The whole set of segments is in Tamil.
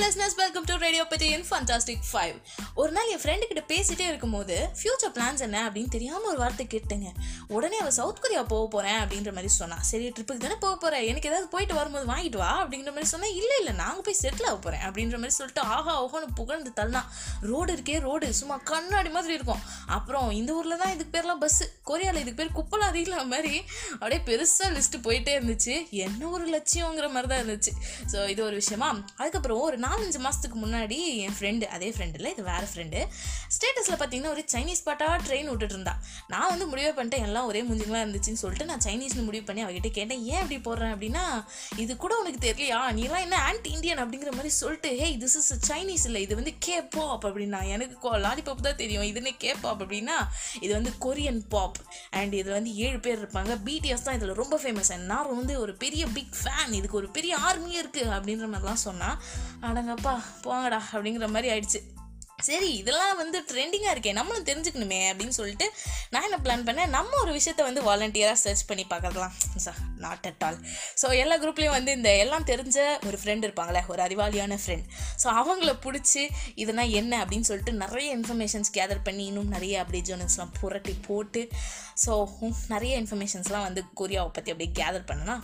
லிஸ்னஸ் வெல்கம் டு ரேடியோ பத்தி இன் ஃபண்டாஸ்டிக் ஃபைவ் ஒரு நாள் என் ஃப்ரெண்டு கிட்ட பேசிட்டே இருக்கும்போது ஃபியூச்சர் பிளான்ஸ் என்ன? அப்படின்னு தெரியாம ஒரு வார்த்தை கேட்டுங்க உடனே அவள் சவுத் கொரியா போக போறேன் அப்படின்ற மாதிரி சொன்னா. சரி ட்ரிப்புக்கு தானே போக போறேன் எனக்கு ஏதாவது போயிட்டு வரும்போது வாங்கிட்டு வா அப்படின்ற மாதிரி சொன்னா இல்லை இல்லை நாங்க போய் செட்டில் ஆக போறேன் அப்படின்ற மாதிரி சொல்லிட்டு ஆஹா ஓஹோன்னு புகழ்ந்து தள்ளனா ரோடு இருக்கே ரோடு சும்மா கண்ணாடி மாதிரி இருக்கும். அப்புறம் இந்த ஊர்ல தான் இதுக்கு பேர்லாம் பஸ்ஸு கொரியால இதுக்கு பேர் குப்பலா அதிகல மாதிரி அப்படியே பெருசாக லிஸ்ட்டு போயிட்டே இருந்துச்சு. என்ன ஒரு லட்சியங்கிற மாதிரி தான் இருந்துச்சு. ஸோ இது ஒரு விஷயமா? அதுக்கப்புறம் ஒரு நாலஞ்சு மாதத்துக்கு முன்னாடி என் ஃப்ரெண்டு அதே ஃப்ரெண்டு இல்லை இது வேறு ஃப்ரெண்டு ஸ்டேட்டஸில் பார்த்தீங்கன்னா ஒரு சைனீஸ் பாட்டாக ட்ரெயின் விட்டுட்டு இருந்தா. நான் வந்து முடிவே பண்ணிட்டேன் எல்லாம் ஒரே முஞ்சுங்களாக இருந்துச்சுன்னு சொல்லிட்டு நான் சைனீஸ்னு முடிவு பண்ணி அவகிட்ட கேட்டேன் ஏன் இப்படி போடுறேன் அப்படின்னா இது கூட உனக்கு தெரியலையா? நீலாம் என்ன ஆன்டி இந்தியன் அப்படிங்கிற மாதிரி சொல்லிட்டு ஹே திஸ் இஸ் சைனீஸ் இல்லை இது வந்து கே பாப் அப்படின்னா எனக்கு லாலிபாப் தான் தெரியும் இதுன்னு கே பாப் அப்படின்னா இது வந்து கொரியன் பாப் அண்ட் இதில் வந்து ஏழு பேர் இருப்பாங்க. பிடிஎஸ் தான் இதில் ரொம்ப ஃபேமஸ் அண்ட் நான் வந்து ஒரு பெரிய பிக் ஃபேன் இதுக்கு ஒரு பெரிய ஆர்மியே இருக்குது அப்படின்ற மாதிரிலாம் சொன்னா அடங்கப்பா போங்கடா அப்படிங்கிற மாதிரி ஆயிடுச்சு. சரி இதெல்லாம் வந்து ட்ரெண்டிங்காக இருக்கே நம்மளும் தெரிஞ்சுக்கணுமே அப்படின்னு சொல்லிட்டு நான் என்ன பிளான் பண்ணேன் நம்ம ஒரு விஷயத்த வந்து வாலண்டியராக சர்ச் பண்ணி பார்க்கலாம் sir not at all so எல்லா குரூப்லேயும் வந்து இந்த எல்லாம் தெரிஞ்ச ஒரு ஃப்ரெண்ட் இருப்பாங்களே ஒரு அறிவாளியான ஃப்ரெண்ட் ஸோ அவங்கள பிடிச்சி இதெல்லாம் என்ன அப்படின்னு சொல்லிட்டு நிறைய இன்ஃபர்மேஷன்ஸ் கேதர் பண்ணி இன்னும் நிறைய அப்படி ஜேர்னல்ஸ்லாம் புரட்டி போட்டு ஸோ நிறைய இன்ஃபர்மேஷன்ஸ்லாம் வந்து கொரியாவை பற்றி அப்படியே கேதர் பண்ணனா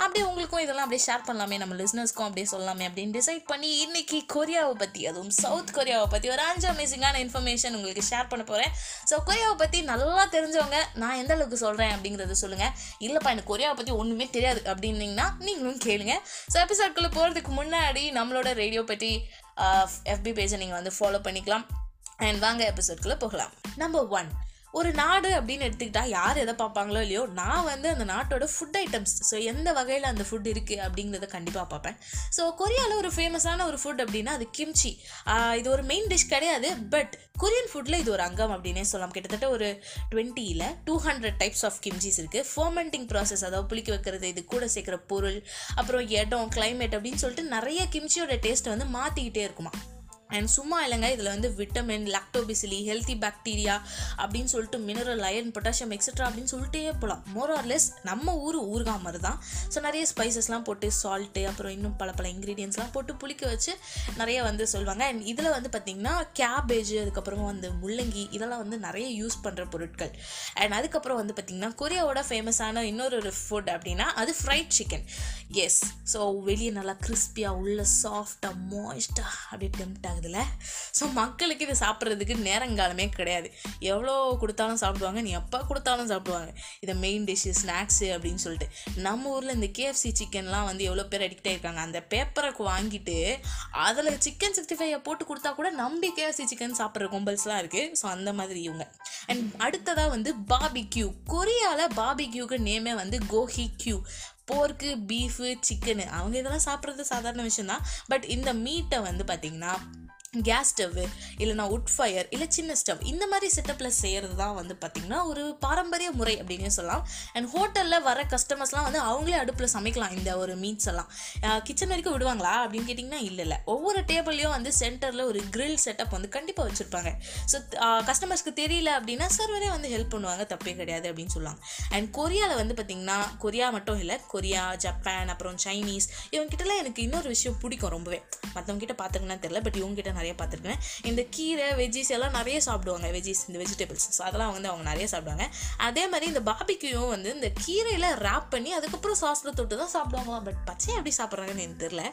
அப்படியே உங்களுக்கும் இதெல்லாம் அப்படியே ஷேர் பண்ணலாமே நம்ம லிஸ்னர்ஸ்க்கும் அப்படியே சொல்லலாமே அப்படின்னு டிசைட் பண்ணி இன்னைக்கு கொரியாவை பற்றி அதுவும் சவுத் கொரியாவை பற்றி ஒரு அஞ்சு அமேசிங்கான இன்ஃபர்மேஷன் உங்களுக்கு ஷேர் பண்ண போகிறேன் ஸோ கொரியாவை பற்றி நல்லா தெரிஞ்சவங்க நான் எந்த அளவுக்கு சொல்கிறேன் அப்படிங்கிறத சொல்லுங்கள் இல்லைப்பா எனக்கு கொரியாவை பற்றி ஒன்றுமே தெரியாது அப்படின்னீங்கன்னா நீங்களும் கேளுங்க. ஸோ எபிசோட்குள்ளே போகிறதுக்கு முன்னாடி நம்மளோட ரேடியோ பற்றி எஃபி பேஜை நீங்கள் வந்து ஃபாலோ பண்ணிக்கலாம். அண்ட் வாங்க எபிசோட்குள்ளே போகலாம். நம்பர் ஒன் ஒரு நாடு அப்படின்னு எடுத்துக்கிட்டா யார் எதை பார்ப்பாங்களோ இல்லையோ நான் வந்து அந்த நாட்டோட ஃபுட் ஐட்டம்ஸ் ஸோ எந்த வகையில் அந்த ஃபுட் இருக்குது அப்படிங்கிறத கண்டிப்பாக பார்ப்பேன். ஸோ கொரியாவில் ஒரு ஃபேமஸான ஒரு ஃபுட் அப்படின்னா அது கிம்ச்சி இது ஒரு மெயின் டிஷ் கிடையாது பட் கொரியன் ஃபுட்டில் இது ஒரு அங்கம் அப்படின்னே சொல்லலாம். கிட்டத்தட்ட ஒரு டுவெண்ட்டியில் two hundred types of kimchis இருக்குது ஃபர்மெண்டிங் ப்ராசஸ் அதாவது புளிக்க வைக்கிறது இது கூட சேர்க்குற பொருள் அப்புறம் இடம் கிளைமேட் அப்படின்னு சொல்லிட்டு நிறைய கிம்ச்சியோட டேஸ்ட்டை வந்து மாற்றிக்கிட்டே இருக்குமா அண்ட் சும்மா இல்லைங்க இதில் வந்து விட்டமின் லாக்டோபிசிலி ஹெல்த்தி பாக்டீரியா அப்படின்னு சொல்லிட்டு மினரல் அயன் பொட்டாசியம் எக்ஸட்ரா அப்படின்னு சொல்லிட்டே போகலாம் மோர் ஆர்லெஸ் நம்ம ஊர் ஊறுகா மாதிரி தான் ஸோ நிறைய ஸ்பைசஸ்லாம் போட்டு சால்ட்டு அப்புறம் இன்னும் பல பல இன்க்ரீடியன்ஸ்லாம் போட்டு புளிக்க வச்சு நிறைய வந்து சொல்லுவாங்க. அண்ட் இதில் வந்து பார்த்திங்கன்னா கேபேஜ் அதுக்கப்புறமா வந்து முள்ளங்கி இதெல்லாம் வந்து நிறைய யூஸ் பண்ணுற பொருட்கள். அண்ட் அதுக்கப்புறம் வந்து பார்த்திங்கன்னா கொரியாவோட ஃபேமஸான இன்னொரு ஒரு ஃபுட் அப்படின்னா அது ஃப்ரைட் சிக்கன் எஸ் ஸோ வெளியே நல்லா கிறிஸ்பியாக உள்ள சாஃப்டாக மாய்ஸ்டாக அப்படியே டெம்ட் அதில் ஸோ மக்களுக்கு இதை சாப்பிட்றதுக்கு நேரங்காலமே கிடையாது. எவ்வளோ கொடுத்தாலும் சாப்பிடுவாங்க நீ எப்போ கொடுத்தாலும் சாப்பிடுவாங்க. இதை மெயின் டிஷ்ஷு ஸ்நாக்ஸு அப்படின்னு சொல்லிட்டு. நம்ம ஊரில் இந்த கேஎஃப்சி சிக்கன்லாம் வந்து எவ்வளோ பேர் அடிக்ட் ஆகிருக்காங்க அந்த பேப்பரை வாங்கிட்டு அதில் சிக்கன் சிக்ஸ்டி ஃபைவை போட்டு கொடுத்தா கூட நம்பி கேஎஃப்சி சிக்கன் சாப்பிட்ற கும்பல்ஸ்லாம் இருக்குது ஸோ அந்த மாதிரி இவங்க. அண்ட் அடுத்ததாக வந்து பாபி கியூ கொரியாவில் பாபி கியூக்கு நேமே வந்து கோஹி கியூ போர்க்கு பீஃபு சிக்கனு அவங்க இதெல்லாம் சாப்பிட்றது சாதாரண விஷயம் தான் பட் இந்த மீட்டை வந்து பார்த்திங்கன்னா கேஸ் ஸ்டவ்வு இல்லைனா உட் ஃபயர் இல்லை சின்ன ஸ்டவ் இந்த மாதிரி செட்டப்பில் செய்கிறது தான் வந்து பார்த்திங்கன்னா ஒரு பாரம்பரிய முறை அப்படின்னே சொல்லலாம். அண்ட் ஹோட்டலில் வர கஸ்டமர்ஸ்லாம் வந்து அவங்களே அடுப்பில் சமைக்கலாம் இந்த ஒரு மீன்ஸ் எல்லாம். கிச்சன் வரைக்கும் விடுவாங்களா அப்படின்னு கேட்டிங்கன்னா இல்லை இல்லை. ஒவ்வொரு டேபிள்லையும் வந்து சென்டரில் ஒரு கிரில் செட்டப் வந்து கண்டிப்பாக வச்சுருப்பாங்க. ஸோ கஸ்டமர்ஸ்க்கு தெரியல அப்படின்னா சர்வரே வந்து ஹெல்ப் பண்ணுவாங்க தப்பே கிடையாது அப்படின்னு சொல்லுவாங்க அண்ட் கொரியாவில் வந்து பார்த்திங்கன்னா கொரியா மட்டும் இல்லை கொரியா ஜப்பான் அப்புறம் சைனீஸ் இவங்ககிட்டலாம் எனக்கு இன்னொரு விஷயம் பிடிக்கும் ரொம்பவே. மற்றவங்ககிட்ட கிட்ட தெரில தெரியல பட் இவங்ககிட்ட நிறைய பார்த்துருக்கேன். இந்த கீரை வெஜ்ஜீஸ் எல்லாம் நிறைய சாப்பிடுவாங்க வெஜ்ஜீஸ் இந்த வெஜிடபிள்ஸ் ஸோ அதெல்லாம் வந்து அவங்க நிறைய சாப்பிடுவாங்க. அதே மாதிரி இந்த பாபிக்யூவும் வந்து இந்த கீரையில் ரேப் பண்ணி அதுக்கப்புறம் சாஸில் தொட்டு தான் சாப்பிடுவாங்களாம் பட் பச்சையை எப்படி சாப்பிட்றாங்கன்னு எனக்கு தெரில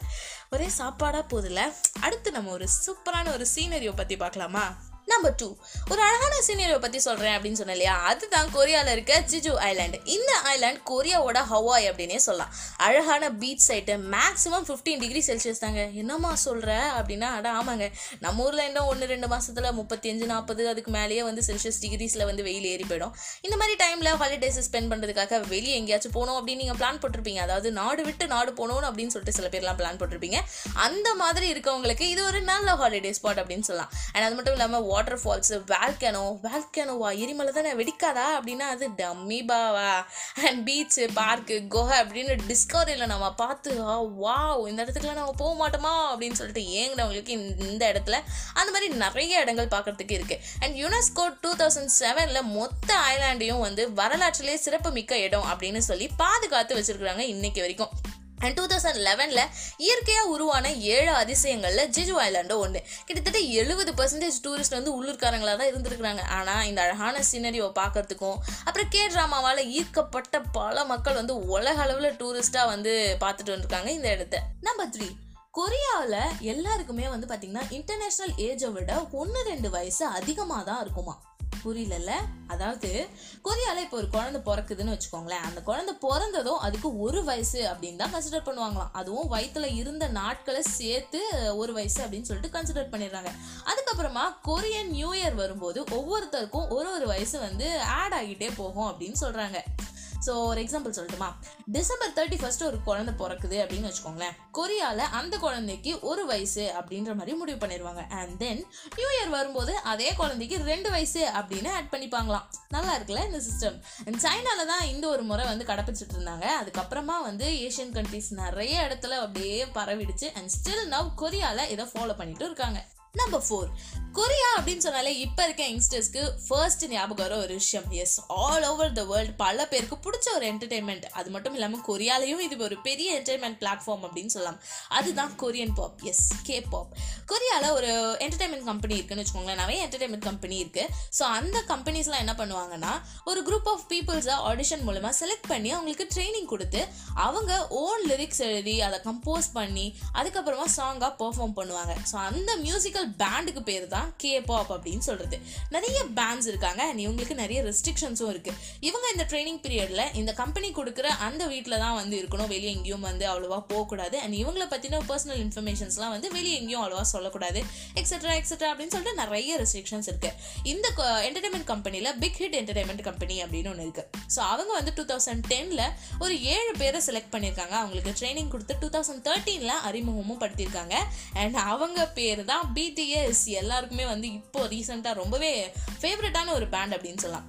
ஒரே சாப்பாடாக போதில்ல. அடுத்து நம்ம ஒரு சூப்பரான ஒரு சீனரியோ பற்றி பார்க்கலாமா? நம்பர் டூ ஒரு அழகான சீனியரை பற்றி சொல்கிறேன் அப்படின்னு சொன்னேன் இல்லையா? அதுதான் கொரியாவில் இருக்க ஜிஜு ஐலாண்டு இந்த ஐலாண்ட் கொரியாவோட ஹவாய் அப்படின்னே சொல்லலாம். அழகான beach side maximum fifteen degree Celsius தாங்க. என்னம்மா சொல்கிற அப்படின்னா அட ஆமாங்க. நம்ம ஊரில் இன்னும் ஒன்று ரெண்டு மாதத்தில் முப்பத்தி அஞ்சு நாற்பது அதுக்கு மேலேயே வந்து செல்சியஸ் டிகிரிஸில் வந்து வெயில் ஏறி போயிடும். இந்த மாதிரி டைமில் ஹாலிடேஸ் ஸ்பெண்ட் பண்ணுறதுக்காக வெளியே எங்கேயாச்சும் போகணும் அப்படின்னு நீங்கள் பிளான் போட்டிருப்பீங்க. அதாவது நாடு விட்டு நாடு போகணும் அப்படின்னு சொல்லிட்டு சில பேர்லாம் பிளான் போட்டிருப்பீங்க. அந்த மாதிரி இருக்கவங்களுக்கு இது ஒரு நல்ல ஹாலிடே ஸ்பாட் அப்படின்னு சொல்லலாம். அண்ட் அது மட்டும் இல்லாமல் வாட்டர் ஃபால்ஸ் வேல்கனோ வேல்கனோவா எரிமலை தானே வெடிக்காதா? அப்படின்னா அது டம்மி பாவா அண்ட் பீச்சு பார்க்கு குகை அப்படின்னு டிஸ்கவரியில் நம்ம பார்த்து வாவ் இந்த இடத்துக்குலாம் நம்ம போக மாட்டோமா? அப்படின்னு சொல்லிட்டு ஏங்கினவங்களுக்கு இந்த- இடத்துல அந்த மாதிரி நிறைய இடங்கள் பார்க்கறதுக்கு இருக்குது அண்ட் யுனெஸ்கோ டூ தௌசண்ட் செவனில் மொத்த ஐலாண்டையும் வந்து வரலாற்றிலே சிறப்பு மிக்க இடம் அப்படின்னு சொல்லி பாதுகாத்து வச்சுருக்குறாங்க இன்னைக்கு வரைக்கும். அண்ட் டூ தௌசண்ட் லெவனில் இயற்கையாக உருவான ஏழு அதிசயங்களில் ஜிஜு ஐலாண்டோ ஒன்று கிட்டத்தட்ட எழுபது பர்சன்டேஜ் டூரிஸ்ட் வந்து உள்ளூர்காரங்களாக தான் இருந்திருக்கிறாங்க. ஆனால் இந்த அழகான சீனரியை பார்க்கறதுக்கும் அப்புறம் கே ட்ராமாவால் ஈர்க்கப்பட்ட பல மக்கள் வந்து உலக அளவில் டூரிஸ்ட்டாக வந்து பார்த்துட்டு வந்திருக்காங்க இந்த இடத்த. நம்பர் த்ரீ கொரியாவில் எல்லாருக்குமே வந்து பார்த்திங்கன்னா இன்டர்நேஷ்னல் ஏஜை விட ஒன்று ரெண்டு வயசு அதிகமாக தான் இருக்குமா புரியலல்ல? அதாவது கொரியால இப்போ ஒரு குழந்தை பிறக்குதுன்னு வச்சுக்கோங்களேன். அந்த குழந்தை பிறந்ததும் அதுக்கு ஒரு வயசு அப்படின்னு தான் கன்சிடர் பண்ணுவாங்களாம். அதுவும் வயிற்றுல இருந்த நாட்களை சேர்த்து ஒரு வயசு அப்படின்னு சொல்லிட்டு கன்சிடர் பண்ணிடுறாங்க. அதுக்கப்புறமா கொரியன் நியூ இயர் வரும்போது ஒவ்வொருத்தருக்கும் ஒரு ஒரு வயசு வந்து ஆட் ஆகிட்டே போகும் அப்படின்னு சொல்றாங்க. ஸோ ஒரு எக்ஸாம்பிள் சொல்லட்டுமா? டிசம்பர் தேர்ட்டி ஃபர்ஸ்ட் ஒரு குழந்தை பிறக்குது அப்படின்னு வச்சுக்கோங்களேன். கொரியாவில் அந்த குழந்தைக்கு ஒரு வயசு அப்படின்ற மாதிரி முடிவு பண்ணிடுவாங்க அண்ட் தென் நியூ இயர் வரும்போது அதே குழந்தைக்கு ரெண்டு வயசு அப்படின்னு ஆட் பண்ணிப்பாங்களாம். நல்லா இருக்குல்ல இந்த சிஸ்டம் அண்ட் தான் இந்த ஒரு முறை வந்து கடைப்பிடிச்சிட்டு இருந்தாங்க. அதுக்கப்புறமா வந்து ஏஷியன் கண்ட்ரிஸ் நிறைய இடத்துல அப்படியே பரவிடுச்சு. அண்ட் ஸ்டில் நவ் கொரியாவில் இதை ஃபாலோ பண்ணிட்டு இருக்காங்க. நம்பர் ஃபோர் கொரியா அப்படின்னு சொன்னாலே இப்போ இருக்க யங்ஸ்டர்ஸ்க்கு ஃபர்ஸ்ட் ஞாபகம் வர ஒரு விஷயம். Yes all over the world பல பேருக்கு பிடிச்ச ஒரு என்டர்டைன்மெண்ட் அது மட்டும் இல்லாமல் கொரியாலையும் இது ஒரு பெரிய என்டர்டைன்மெண்ட் பிளாட்ஃபார்ம் அப்படின்னு சொல்லலாம். அதுதான் Korean pop yes K pop கொரியாவில் ஒரு என்டர்டைன்மெண்ட் கம்பெனி இருக்குன்னு வச்சுக்கோங்களேன். நிறைய என்டர்டைன்மெண்ட் கம்பெனி இருக்குது ஸோ அந்த கம்பெனிஸ்லாம் என்ன பண்ணுவாங்கன்னா ஒரு குரூப் ஆஃப் பீப்புள்ஸை ஆடிஷன் மூலமாக செலக்ட் பண்ணி அவங்களுக்கு ட்ரைனிங் கொடுத்து அவங்க ஓன் லிரிக்ஸ் எழுதி அதை கம்போஸ் பண்ணி அதுக்கப்புறமா சாங்காக பெர்ஃபார்ம் பண்ணுவாங்க. ஸோ அந்த மியூசிக்கல் பேண்டுக்கு பேர் தான் கே பாப் அப்படின்னு சொல்கிறது நிறைய பேண்ட்ஸ் இருக்காங்க அண்ட் இவங்களுக்கு நிறைய ரெஸ்ட்ரிக்ஷன்ஸும் இருக்குது இவங்க இந்த ட்ரைனிங் பீரியடில் இந்த கம்பெனி கொடுக்குற அந்த வீட்டில் தான் வந்து இருக்கணும். வெளியே எங்கேயும் வந்து அவ்வளோவா போகக்கூடாது. அண்ட் இவங்கள பற்றின பர்சனல் இன்ஃபர்மேஷன்ஸ்லாம் வந்து வெளியே எங்கேயும் அவ்வளோவா சொல்லக்கூடாது. எக்ஸட்ரா எக்ஸட்ரா அப்படின்னு சொல்லிட்டு நிறைய ரெஸ்ட்ரிக்ஷன்ஸ் இருக்குது இந்த என்டர்டைன்மெண்ட் கம்பெனியில் பிக் ஹிட் என்டர்டைன்மெண்ட் கம்பெனி அப்படின்னு ஒன்று இருக்குது ஸோ அவங்க வந்து டூ தௌசண்ட் டெனில் ஒரு ஏழு பேரை செலக்ட் பண்ணியிருக்காங்க. அவங்களுக்கு ட்ரைனிங் கொடுத்து டூ தௌசண்ட் தேர்ட்டீனில் அறிமுகமும் படுத்தியிருக்காங்க. அண்ட் அவங்க பேர் தான் பி பிடிஎஸ் எல்லாருக்குமே வந்து இப்போ ரீசெண்டாக ரொம்பவே ஃபேவரட்டான ஒரு பேண்ட் அப்படின்னு சொல்லலாம்.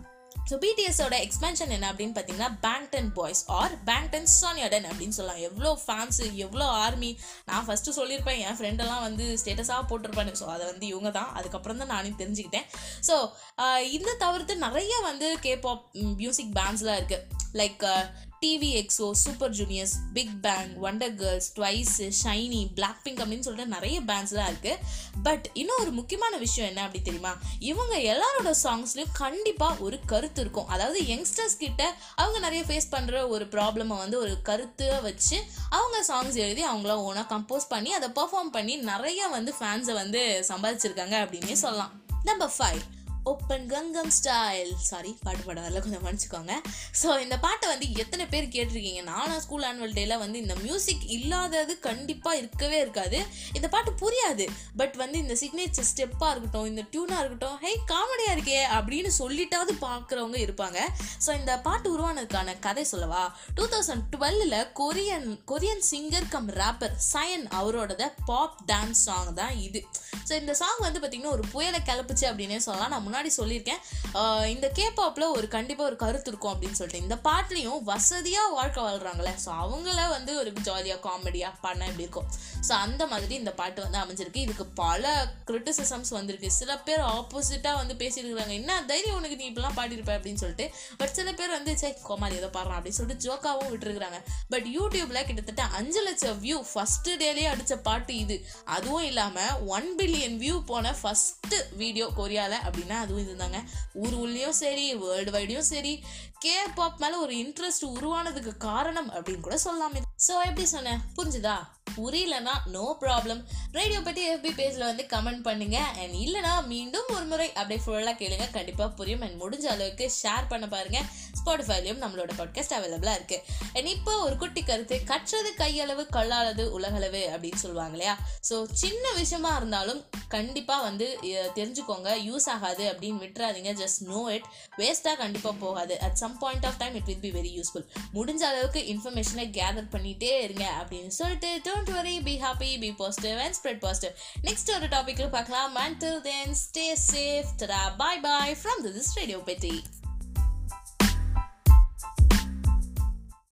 ஸோ பிடிஎஸோட எக்ஸ்பென்ஷன் என்ன அப்படின்னு பார்த்தீங்கன்னா பேங்டன் பாய்ஸ் ஆர் பேங்டன் சானியாடன் அப்படின்னு சொல்லலாம். எவ்வளோ ஃபேன்ஸு எவ்வளோ ஆர்மி நான் ஃபஸ்ட்டு சொல்லியிருப்பேன் என் ஃப்ரெண்டெல்லாம் வந்து ஸ்டேட்டஸாக போட்டிருப்பானு ஸோ அதை வந்து இவங்க தான். அதுக்கப்புறம் தான் நானே தெரிஞ்சுக்கிட்டேன். ஸோ இந்த தவிர்த்து நிறைய வந்து கேபாப் மியூசிக் பேண்ட்ஸ்லாம் இருக்குது like TV EXO Super Juniors Big Bang Wonder Girls Twice Shinee Black Pink அப்படின்னு சொல்லிட்டு நிறைய பேண்ட்ஸ்லாம் இருக்குது பட் இன்னும் ஒரு முக்கியமான விஷயம் என்ன அப்படி தெரியுமா? இவங்க எல்லாரோட சாங்ஸ்லையும் கண்டிப்பாக ஒரு கருத்து இருக்கும். அதாவது யங்ஸ்டர்ஸ் கிட்ட அவங்க நிறைய ஃபேஸ் பண்ணுற ஒரு ப்ராப்ளமை வந்து ஒரு கருத்தை வச்சு அவங்க சாங்ஸ் எழுதி அவங்கள ஓனாக கம்போஸ் பண்ணி அதை பெர்ஃபார்ம் பண்ணி நிறைய வந்து ஃபேன்ஸை வந்து சம்பாதிச்சிருக்காங்க அப்படின்னே சொல்லலாம். Number five Oppan Gangnam Style. Sorry பாட்டு பாட வரல கொஞ்சம் மன்னிச்சுக்கோங்க. ஸோ இந்த பாட்டை வந்து எத்தனை பேர் கேட்டிருக்கீங்க? நானும் ஸ்கூல் ஆனுவல் டேல வந்து இந்த மியூசிக் இல்லாதது கண்டிப்பாக இருக்கவே இருக்காது. இந்த பாட்டு புரியாது. பட் வந்து இந்த சிக்னேச்சர் ஸ்டெப்பாக இருக்கட்டும் இந்த டியூனாக இருக்கட்டும் ஹே காமெடியாக இருக்கே அப்படின்னு சொல்லிட்டாவது பார்க்குறவங்க இருப்பாங்க. ஸோ இந்த பாட்டு உருவானதுக்கான கதை சொல்லவா? Two thousand டுவெல்லில் Korean Korean singer cum rapper Psy அவரோட பாப் டான்ஸ் சாங் தான் இது. ஸோ இந்த சாங் வந்து பார்த்திங்கன்னா ஒரு புயலை கிளப்புச்சு அப்படின்னே சொல்லலாம். நான் முன்னாடி முன்னாடி சொல்லியிருக்கேன். இந்த கேபாப்பில் ஒரு கண்டிப்பாக ஒரு கருத்து இருக்கும் அப்படின்னு சொல்லிட்டு. இந்த பாட்டிலையும் வசதியாக வாழ்க்கை வாழ்கிறாங்களே ஸோ அவங்கள வந்து ஒரு ஜாலியாக காமெடியாக பண்ண இப்படி இருக்கும். ஸோ அந்த மாதிரி இந்த பாட்டு வந்து அமைஞ்சிருக்கு. இதுக்கு பல கிரிட்டிசிசம்ஸ் வந்திருக்கு. சில பேர் ஆப்போசிட்டாக வந்து பேசியிருக்கிறாங்க. என்ன தைரியம் உனக்கு? நீ இப்படிலாம் பாடியிருப்ப அப்படின்னு சொல்லிட்டு. பட் சில பேர் வந்து சே கோமாளி ஏதோ பாடுறான் அப்படின்னு சொல்லிட்டு ஜோக்காவும் விட்டுருக்குறாங்க. பட் யூடியூப்ல கிட்டத்தட்ட அஞ்சு லட்சம் வியூ ஃபர்ஸ்ட் டேலேயே அடித்த பாட்டு இது. அதுவும் இல்லாமல் ஒன் பில்லியன் வியூ போன ஃபஸ்ட்டு வீடியோ கொரியாவில் அப்படின்னா அதுவும் இதுதாங்க. ஊர் உள்ளேயும் சரி வேர்ல்டு வைடையும் சரி கே பாப் மேலே ஒரு இன்ட்ரெஸ்ட் உருவானதுக்கு காரணம் அப்படின்னு கூட சொல்லாமே ஸோ எப்படி சொன்னேன்? புரிஞ்சுதா? புரியலனா நோ ப்ராப்ளம் ரேடியோ பற்றி எஃபி பேஜில் வந்து கமெண்ட் பண்ணுங்க. அண்ட் இல்லைனா மீண்டும் ஒரு முறை அப்படியே ஃபுல்லாக கேளுங்க. கண்டிப்பாக புரியும். அண்ட் முடிஞ்ச அளவுக்கு ஷேர் பண்ண பாருங்க. ஸ்பாட்டிஃபைலையும் நம்மளோட பாட்காஸ்ட் அவைலபிளாக இருக்கு. அண்ட் இப்போ ஒரு குட்டி கருத்து. கற்றது கையளவு கல்லாளது உலகளவு அப்படின்னு சொல்லுவாங்க இல்லையா? ஸோ சின்ன விஷயமா இருந்தாலும் கண்டிப்பாக வந்து தெரிஞ்சுக்கோங்க. யூஸ் ஆகாது அப்படின்னு விட்டுறாதீங்க. ஜஸ்ட் நோ இட் வேஸ்ட்டாக கண்டிப்பாக போகாது. At some point of time it will be very useful முடிஞ்ச அளவுக்கு இன்ஃபர்மேஷனை கேதர் பண்ணிகிட்டே இருங்க அப்படின்னு சொல்லிட்டு don't worry be happy be positive and spread positive next ஒரு டாபிக்கில் பார்க்கலாம் அண்ட் தென் ஸ்டே சேஃப் டா bye bye from this radio பெட்டி